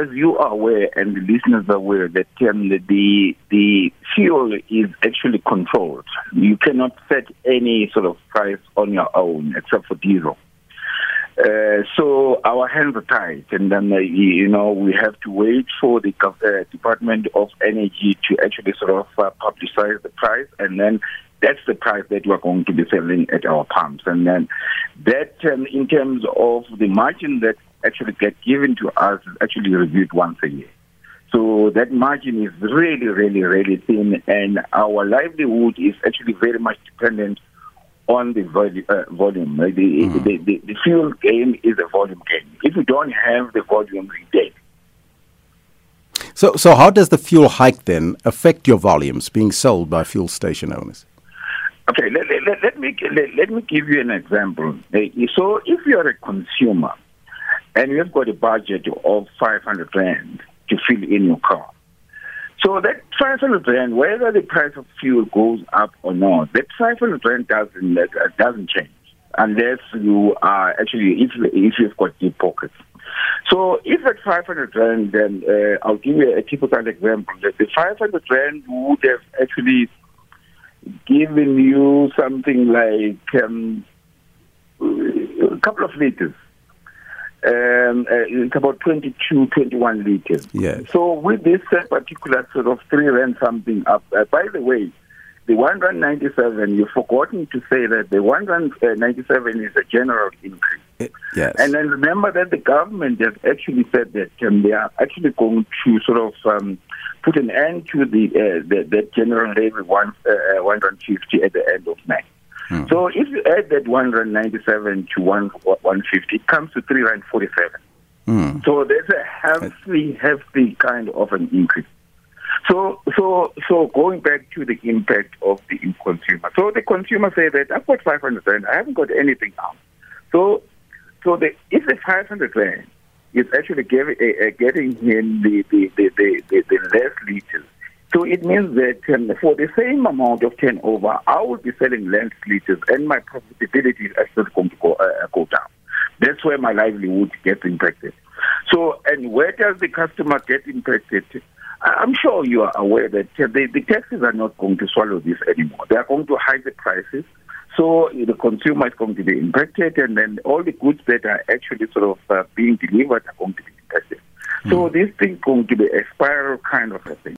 as you are aware, and the listeners are aware, that um, the the fuel is actually controlled. You cannot set any sort of price on your own, except for diesel. Uh, so our hands are tied, and then uh, you know we have to wait for the uh, Department of Energy to actually sort of uh, publicize the price, and then that's the price that we are going to be selling at our pumps. And then that, um, in terms of the margin that actually get given to us, is actually reviewed once a year. So that margin is really, really, really thin, and our livelihood is actually very much dependent on the volume. Uh, volume. The, mm-hmm. the, the, the, fuel game is a volume game. If you don't have the volume, you're dead. So, so how does the fuel hike then affect your volumes being sold by fuel station owners? Okay, let, let, let me let, let, me give you an example. So, if you are a consumer and you have got a budget of 500 rand to fill in your car, so that 500 rand, whether the price of fuel goes up or not, that 500 rand doesn't doesn't change unless you are actually if if you've got deep pockets. So if at 500 rand, then uh, I'll give you a typical example. That the 500 rand would have actually given you something like um, a couple of liters. Um, uh, it's about 22, 21 liters. Yes. So with this uh, particular sort of three rand something up, uh, by the way, the one rand 97, you've forgotten to say that the one rand uh, 97 is a general increase. Yes. And then remember that the government has actually said that um, they are actually going to sort of um, put an end to the, uh, the, the general levy one, uh, 150 at the end of May. Mm-hmm. So if you add that 197 to 1, 150, it comes to 347. Mm. So there's a healthy, healthy kind of an increase. So, so, so going back to the impact of the in consumer. So the consumer say that I've got 500 rand, I haven't got anything else. So, so the, if the 500 rand is actually give, uh, getting him the, the, the, the, the, less liters, so it means that um, for the same amount of turnover, I will be selling less liters, and my profitability is actually going to go, uh, go down. That's where my livelihood gets impacted. So, and where does the customer get impacted? I'm sure you are aware that the, the taxes are not going to swallow this anymore. They are going to hike the prices. So the consumer is going to be impacted, and then all the goods that are actually sort of uh, being delivered are going to be impacted. Mm. So this thing is going to be a spiral kind of a thing.